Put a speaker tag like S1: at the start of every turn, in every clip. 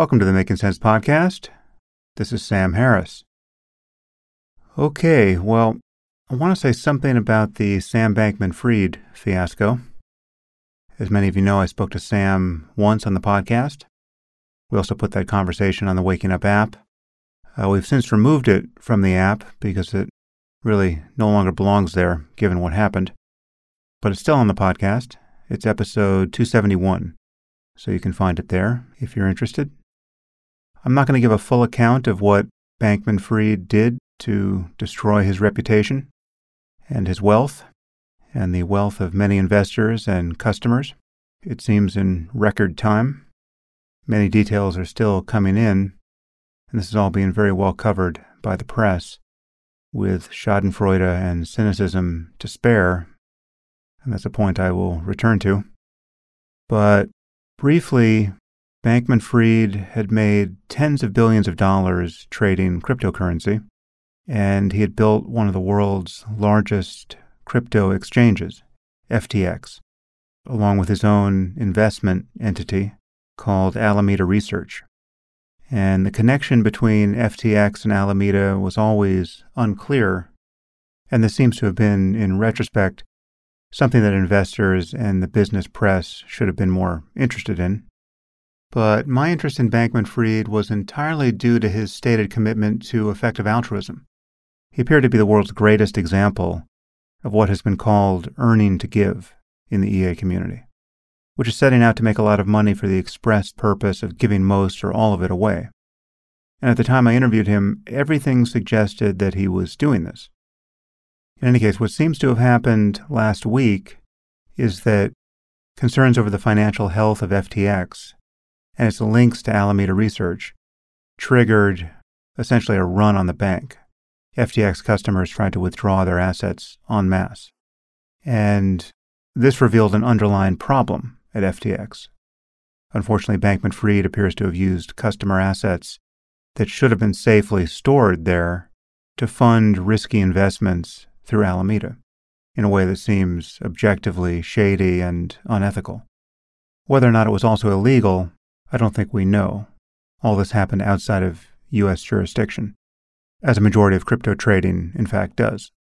S1: Welcome to the Making Sense Podcast. This is Sam Harris. Okay, well, I want to say something about the Sam Bankman Fried fiasco. As many of you know, I spoke to Sam once on the podcast. We also put that conversation on the Waking Up app. Uh, we've since removed it from the app because it really no longer belongs there, given what happened. But it's still on the podcast. It's episode 271, so you can find it there if you're interested. I'm not going to give a full account of what Bankman Fried did to destroy his reputation and his wealth and the wealth of many investors and customers. It seems in record time. Many details are still coming in, and this is all being very well covered by the press, with Schadenfreude and cynicism to spare, and that's a point I will return to. But briefly, Bankman Fried had made tens of billions of dollars trading cryptocurrency, and he had built one of the world's largest crypto exchanges, FTX, along with his own investment entity called Alameda Research. And the connection between FTX and Alameda was always unclear, and this seems to have been, in retrospect, something that investors and the business press should have been more interested in. But my interest in Bankman Fried was entirely due to his stated commitment to effective altruism. He appeared to be the world's greatest example of what has been called earning to give in the EA community, which is setting out to make a lot of money for the express purpose of giving most or all of it away. And at the time I interviewed him, everything suggested that he was doing this. In any case, what seems to have happened last week is that concerns over the financial health of FTX and its links to Alameda Research triggered essentially a run on the bank. FTX customers tried to withdraw their assets en masse. And this revealed an underlying problem at FTX. Unfortunately, Bankman Fried appears to have used customer assets that should have been safely stored there to fund risky investments through Alameda in a way that seems objectively shady and unethical. Whether or not it was also illegal I don't think we know. All this happened outside of U.S. jurisdiction, as a majority of crypto trading, in fact, does.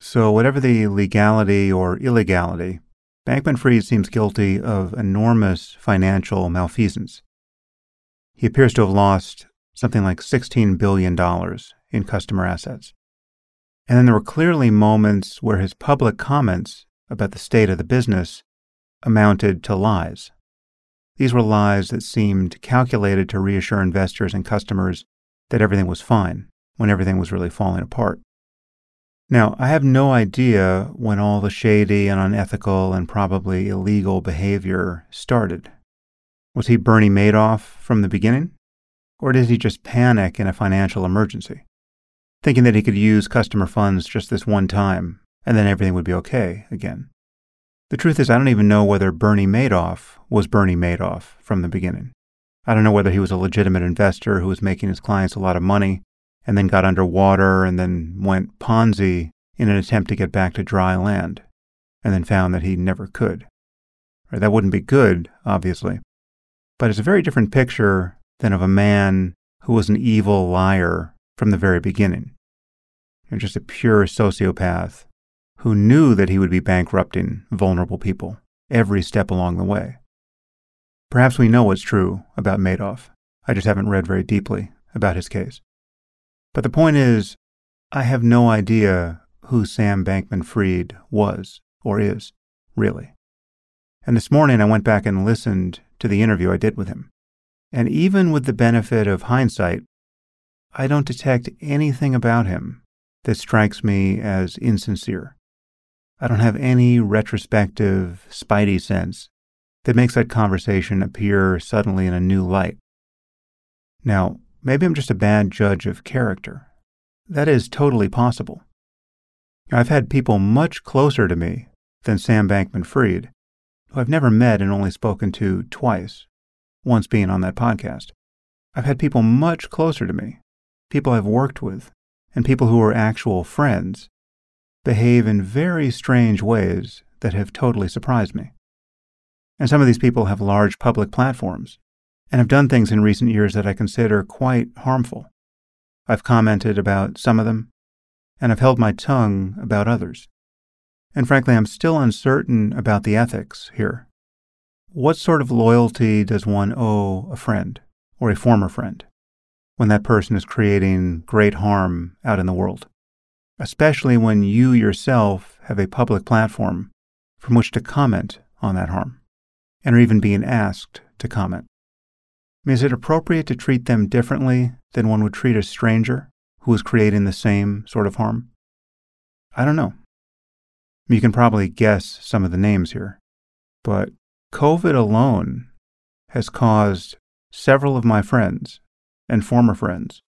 S1: So, whatever the legality or illegality, Bankman Fried seems guilty of enormous financial malfeasance. He appears to have lost something like $16 billion in customer assets. And then there were clearly moments where his public comments about the state of the business amounted to lies. These were lies that seemed calculated to reassure investors and customers that everything was fine when everything was really falling apart. Now, I have no idea when all the shady and unethical and probably illegal behavior started. Was he Bernie Madoff from the beginning? Or did he just panic in a financial emergency, thinking that he could use customer funds just this one time and then everything would be okay again? The truth is, I don't even know whether Bernie Madoff was Bernie Madoff from the beginning. I don't know whether he was a legitimate investor who was making his clients a lot of money and then got underwater and then went Ponzi in an attempt to get back to dry land and then found that he never could. Right, that wouldn't be good, obviously. But it's a very different picture than of a man who was an evil liar from the very beginning. You're just a pure sociopath who knew that he would be bankrupting vulnerable people every step along the way. Perhaps we know what's true about Madoff. I just haven't read very deeply about his case. But the point is, I have no idea who Sam Bankman Fried was or is, really. And this morning I went back and listened to the interview I did with him. And even with the benefit of hindsight, I don't detect anything about him that strikes me as insincere. I don't have any retrospective spidey sense that makes that conversation appear suddenly in a new light. Now, maybe I'm just a bad judge of character. That is totally possible. I've had people much closer to me than Sam Bankman Fried, who I've never met and only spoken to twice, once being on that podcast. I've had people much closer to me, people I've worked with, and people who are actual friends behave in very strange ways that have totally surprised me. And some of these people have large public platforms and have done things in recent years that I consider quite harmful. I've commented about some of them, and I've held my tongue about others. And frankly, I'm still uncertain about the ethics here. What sort of loyalty does one owe a friend or a former friend when that person is creating great harm out in the world? Especially when you yourself have a public platform from which to comment on that harm and are even being asked to comment. Is it appropriate to treat them differently than one would treat a stranger who is creating the same sort of harm? I don't know. You can probably guess some of the names here, but COVID alone has caused several of my friends and former friends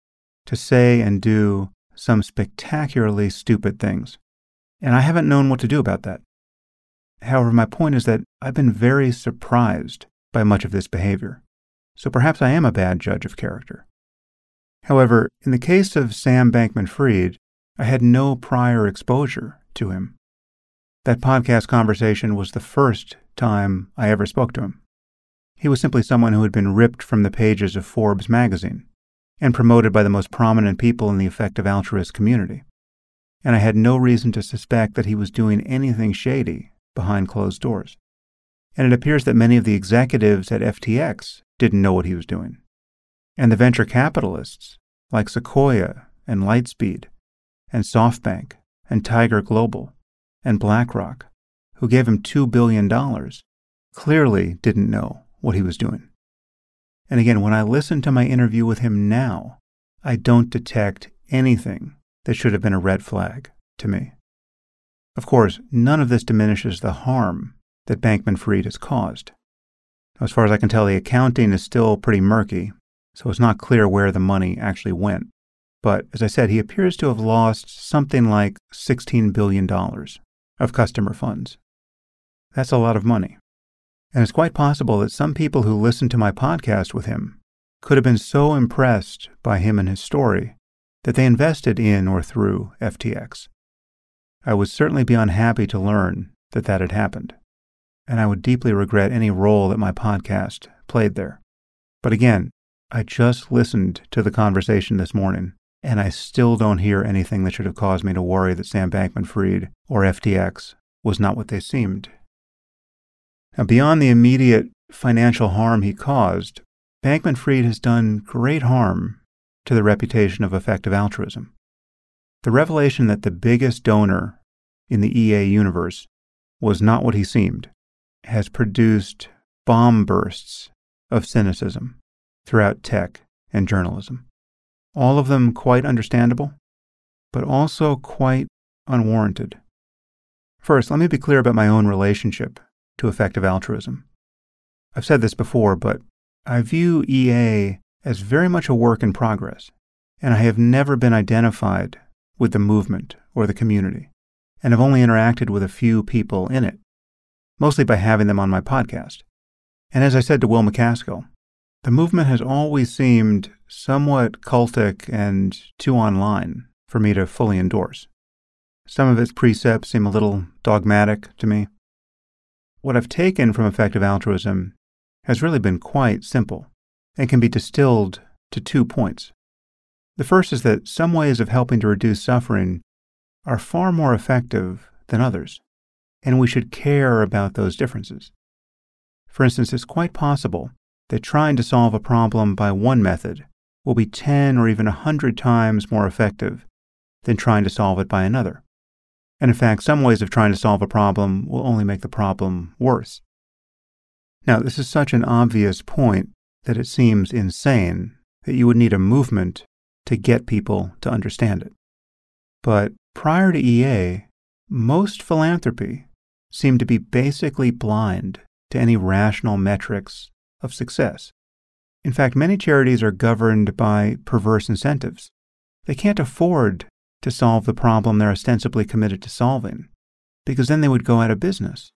S1: to say and do some spectacularly stupid things. And I haven't known what to do about that. However, my point is that I've been very surprised by much of this behavior. So perhaps I am a bad judge of character. However, in the case of Sam Bankman Fried, I had no prior exposure to him. That podcast conversation was the first time I ever spoke to him. He was simply someone who had been ripped from the pages of Forbes magazine and promoted by the most prominent people in the effective altruist community. And I had no reason to suspect that he was doing anything shady behind closed doors. And it appears that many of the executives at FTX didn't know what he was doing. And the venture capitalists, like Sequoia and Lightspeed and SoftBank and Tiger Global, and BlackRock, who gave him $2 billion, clearly didn't know what he was doing. And again, when I listen to my interview with him now, I don't detect anything that should have been a red flag to me. Of course, none of this diminishes the harm that Bankman Fried has caused. As far as I can tell, the accounting is still pretty murky, so it's not clear where the money actually went. But as I said, he appears to have lost something like $16 billion of customer funds. That's a lot of money. And it's quite possible that some people who listened to my podcast with him could have been so impressed by him and his story that they invested in or through FTX. I would certainly be unhappy to learn that that had happened, and I would deeply regret any role that my podcast played there. But again, I just listened to the conversation this morning, and I still don't hear anything that should have caused me to worry that Sam Bankman Fried or FTX was not what they seemed. Now, beyond the immediate financial harm he caused, Bankman Fried has done great harm to the reputation of effective altruism. The revelation that the biggest donor in the EA universe was not what he seemed has produced bomb bursts of cynicism throughout tech and journalism all of them quite understandable, but also quite unwarranted. First, let me be clear about my own relationship to effective altruism. I've said this before, but I view EA as very much a work in progress, and I have never been identified with the movement or the community, and have only interacted with a few people in it, mostly by having them on my podcast. And as I said to Will MacAskill, the movement has always seemed somewhat cultic and too online for me to fully endorse. Some of its precepts seem a little dogmatic to me. What I've taken from effective altruism has really been quite simple and can be distilled to two points. The first is that some ways of helping to reduce suffering are far more effective than others, and we should care about those differences. For instance, it's quite possible that trying to solve a problem by one method will be 10 or even a 100 times more effective than trying to solve it by another. And in fact, some ways of trying to solve a problem will only make the problem worse. Now, this is such an obvious point that it seems insane that you would need a movement to get people to understand it. But prior to EA, most philanthropy seemed to be basically blind to any rational metrics of success. In fact, many charities are governed by perverse incentives. They can't afford to solve the problem they're ostensibly committed to solving, because then they would go out of business.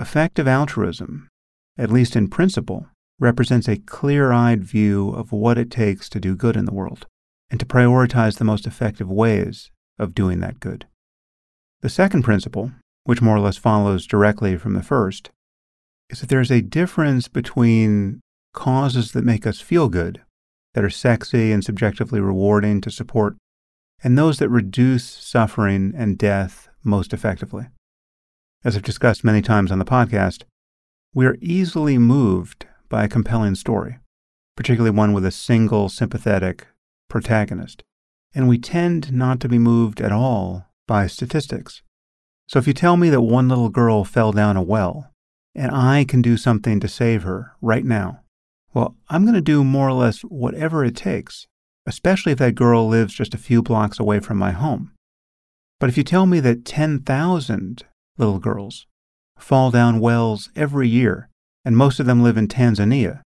S1: Effective altruism, at least in principle, represents a clear eyed view of what it takes to do good in the world and to prioritize the most effective ways of doing that good. The second principle, which more or less follows directly from the first, is that there's a difference between causes that make us feel good, that are sexy and subjectively rewarding to support, and those that reduce suffering and death most effectively. As I've discussed many times on the podcast, we are easily moved by a compelling story, particularly one with a single sympathetic protagonist, and we tend not to be moved at all by statistics. So if you tell me that one little girl fell down a well, and I can do something to save her right now, well, I'm going to do more or less whatever it takes, especially if that girl lives just a few blocks away from my home. But if you tell me that 10,000 little girls fall down wells every year, and most of them live in Tanzania,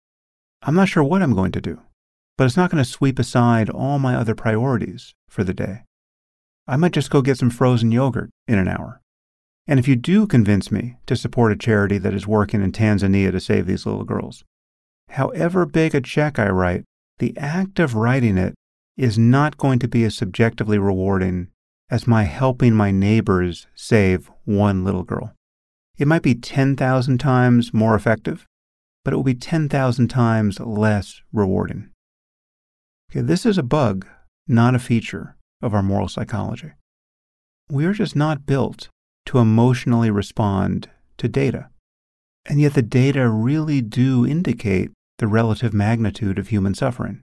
S1: I'm not sure what I'm going to do. But it's not going to sweep aside all my other priorities for the day. I might just go get some frozen yogurt in an hour. And if you do convince me to support a charity that is working in Tanzania to save these little girls, however big a check I write, the act of writing it is not going to be as subjectively rewarding as my helping my neighbors save one little girl. It might be 10,000 times more effective, but it will be 10,000 times less rewarding. Okay, this is a bug, not a feature of our moral psychology. We are just not built to emotionally respond to data. And yet the data really do indicate the relative magnitude of human suffering.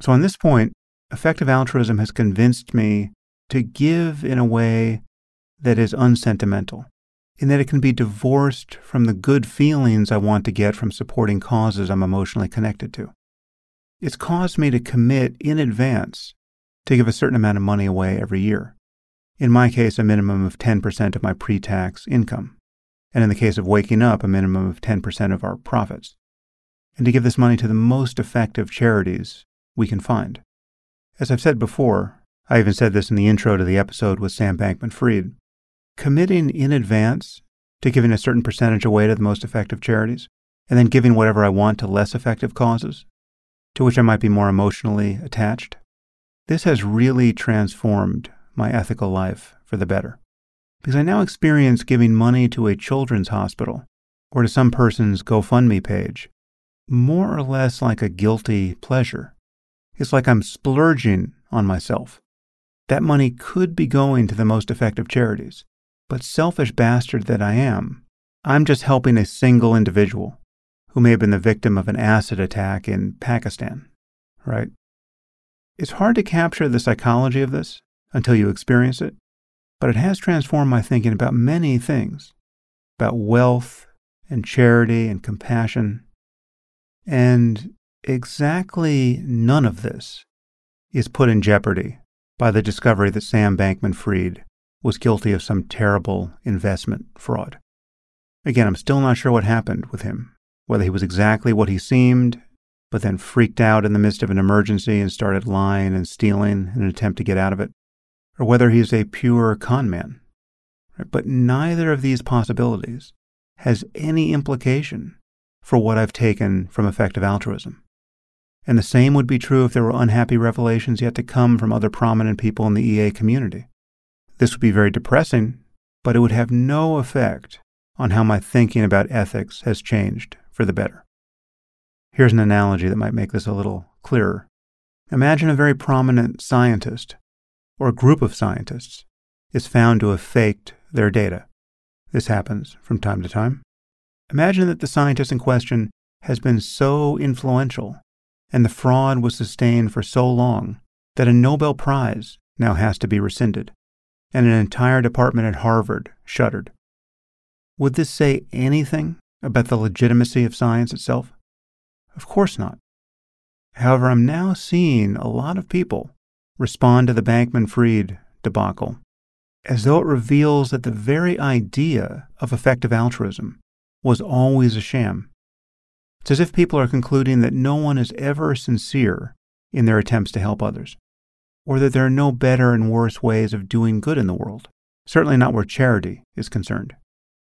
S1: So, on this point, effective altruism has convinced me to give in a way that is unsentimental, in that it can be divorced from the good feelings I want to get from supporting causes I'm emotionally connected to. It's caused me to commit in advance to give a certain amount of money away every year. In my case, a minimum of 10% of my pre tax income. And in the case of waking up, a minimum of 10% of our profits and to give this money to the most effective charities we can find. As I've said before, I even said this in the intro to the episode with Sam Bankman Fried, committing in advance to giving a certain percentage away to the most effective charities, and then giving whatever I want to less effective causes, to which I might be more emotionally attached, this has really transformed my ethical life for the better. Because I now experience giving money to a children's hospital or to some person's GoFundMe page more or less like a guilty pleasure. It's like I'm splurging on myself. That money could be going to the most effective charities, but selfish bastard that I am, I'm just helping a single individual who may have been the victim of an acid attack in Pakistan, right? It's hard to capture the psychology of this until you experience it, but it has transformed my thinking about many things about wealth and charity and compassion and exactly none of this is put in jeopardy by the discovery that Sam Bankman Fried was guilty of some terrible investment fraud. Again, I'm still not sure what happened with him, whether he was exactly what he seemed, but then freaked out in the midst of an emergency and started lying and stealing in an attempt to get out of it, or whether he's a pure con man. But neither of these possibilities has any implication for what I've taken from effective altruism. And the same would be true if there were unhappy revelations yet to come from other prominent people in the EA community. This would be very depressing, but it would have no effect on how my thinking about ethics has changed for the better. Here's an analogy that might make this a little clearer. Imagine a very prominent scientist, or a group of scientists, is found to have faked their data. This happens from time to time. Imagine that the scientist in question has been so influential and the fraud was sustained for so long that a Nobel Prize now has to be rescinded and an entire department at Harvard shuttered. Would this say anything about the legitimacy of science itself? Of course not. However, I'm now seeing a lot of people respond to the Bankman Fried debacle as though it reveals that the very idea of effective altruism was always a sham. It's as if people are concluding that no one is ever sincere in their attempts to help others, or that there are no better and worse ways of doing good in the world, certainly not where charity is concerned.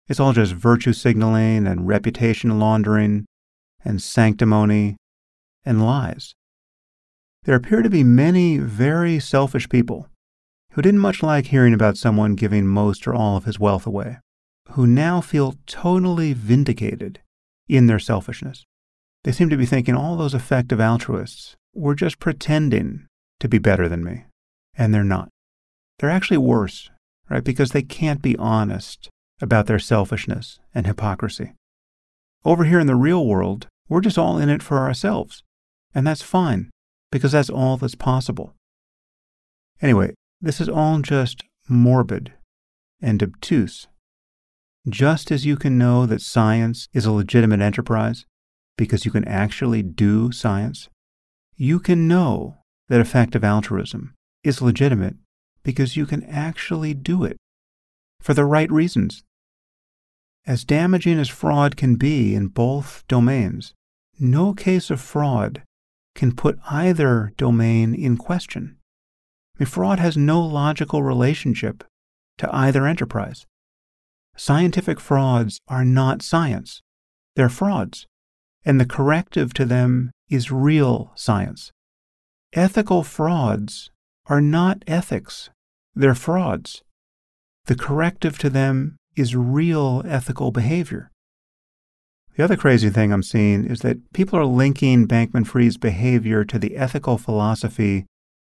S1: It's all just virtue signaling and reputation laundering and sanctimony and lies. There appear to be many very selfish people who didn't much like hearing about someone giving most or all of his wealth away who now feel totally vindicated in their selfishness. They seem to be thinking all those effective altruists were just pretending to be better than me, and they're not. They're actually worse, right? Because they can't be honest about their selfishness and hypocrisy. Over here in the real world, we're just all in it for ourselves. And that's fine, because that's all that's possible. Anyway, this is all just morbid and obtuse. Just as you can know that science is a legitimate enterprise because you can actually do science, you can know that effective altruism is legitimate because you can actually do it for the right reasons. As damaging as fraud can be in both domains, no case of fraud can put either domain in question. I mean, fraud has no logical relationship to either enterprise. Scientific frauds are not science, they're frauds, and the corrective to them is real science. Ethical frauds are not ethics, they're frauds. The corrective to them is real ethical behavior. The other crazy thing I'm seeing is that people are linking Bankman Fried's behavior to the ethical philosophy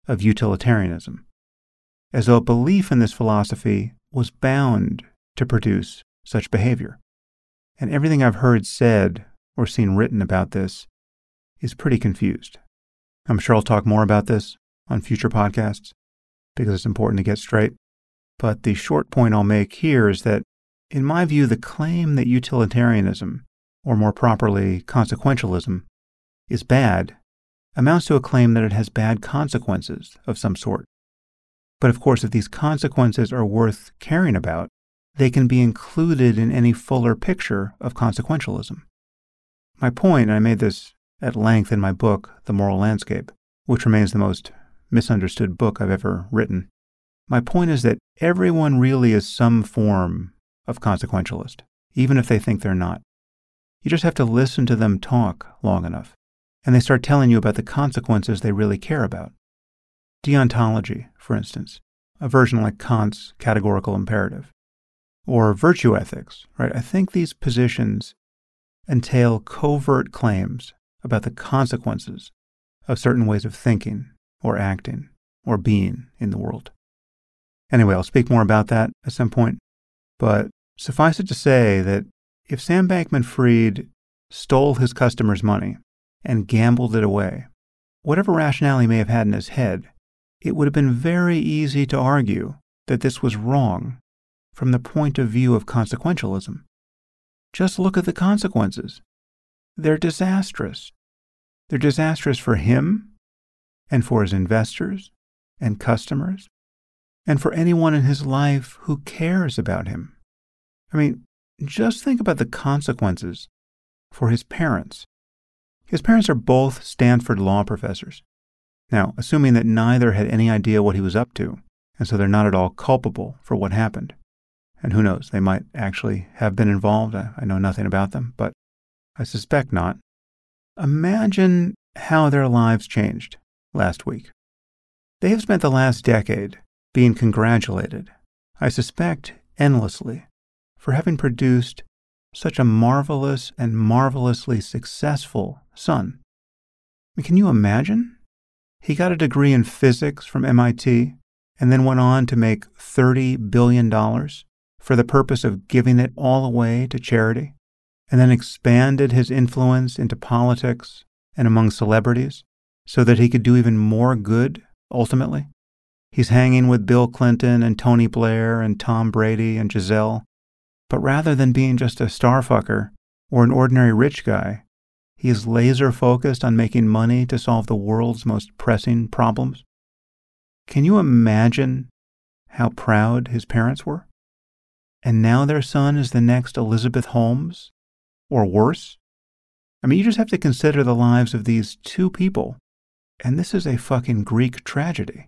S1: of utilitarianism, as though belief in this philosophy was bound to produce such behavior. And everything I've heard said or seen written about this is pretty confused. I'm sure I'll talk more about this on future podcasts because it's important to get straight. But the short point I'll make here is that, in my view, the claim that utilitarianism or more properly, consequentialism, is bad amounts to a claim that it has bad consequences of some sort. But of course, if these consequences are worth caring about, they can be included in any fuller picture of consequentialism. My point, and I made this at length in my book, The Moral Landscape, which remains the most misunderstood book I've ever written. My point is that everyone really is some form of consequentialist, even if they think they're not. You just have to listen to them talk long enough, and they start telling you about the consequences they really care about. Deontology, for instance, a version like Kant's categorical imperative, or virtue ethics, right? I think these positions entail covert claims about the consequences of certain ways of thinking or acting or being in the world. Anyway, I'll speak more about that at some point, but suffice it to say that if Sam Bankman Fried stole his customers' money and gambled it away, whatever rationale he may have had in his head, it would have been very easy to argue that this was wrong from the point of view of consequentialism. Just look at the consequences. They're disastrous. They're disastrous for him and for his investors and customers and for anyone in his life who cares about him. I mean, just think about the consequences for his parents. His parents are both Stanford law professors. Now, assuming that neither had any idea what he was up to, and so they're not at all culpable for what happened. And who knows, they might actually have been involved. I, I know nothing about them, but I suspect not. Imagine how their lives changed last week. They have spent the last decade being congratulated, I suspect endlessly, for having produced such a marvelous and marvelously successful son. I mean, can you imagine? He got a degree in physics from MIT and then went on to make $30 billion for the purpose of giving it all away to charity, and then expanded his influence into politics and among celebrities so that he could do even more good ultimately. He's hanging with Bill Clinton and Tony Blair and Tom Brady and Gisele but rather than being just a starfucker or an ordinary rich guy, he is laser focused on making money to solve the world's most pressing problems. Can you imagine how proud his parents were? And now their son is the next Elizabeth Holmes? Or worse? I mean, you just have to consider the lives of these two people, and this is a fucking Greek tragedy.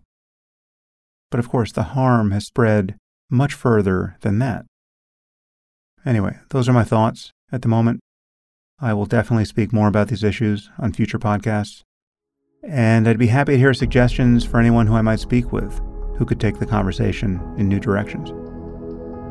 S1: But of course, the harm has spread much further than that. Anyway, those are my thoughts at the moment. I will definitely speak more about these issues on future podcasts. And I'd be happy to hear suggestions for anyone who I might speak with who could take the conversation in new directions.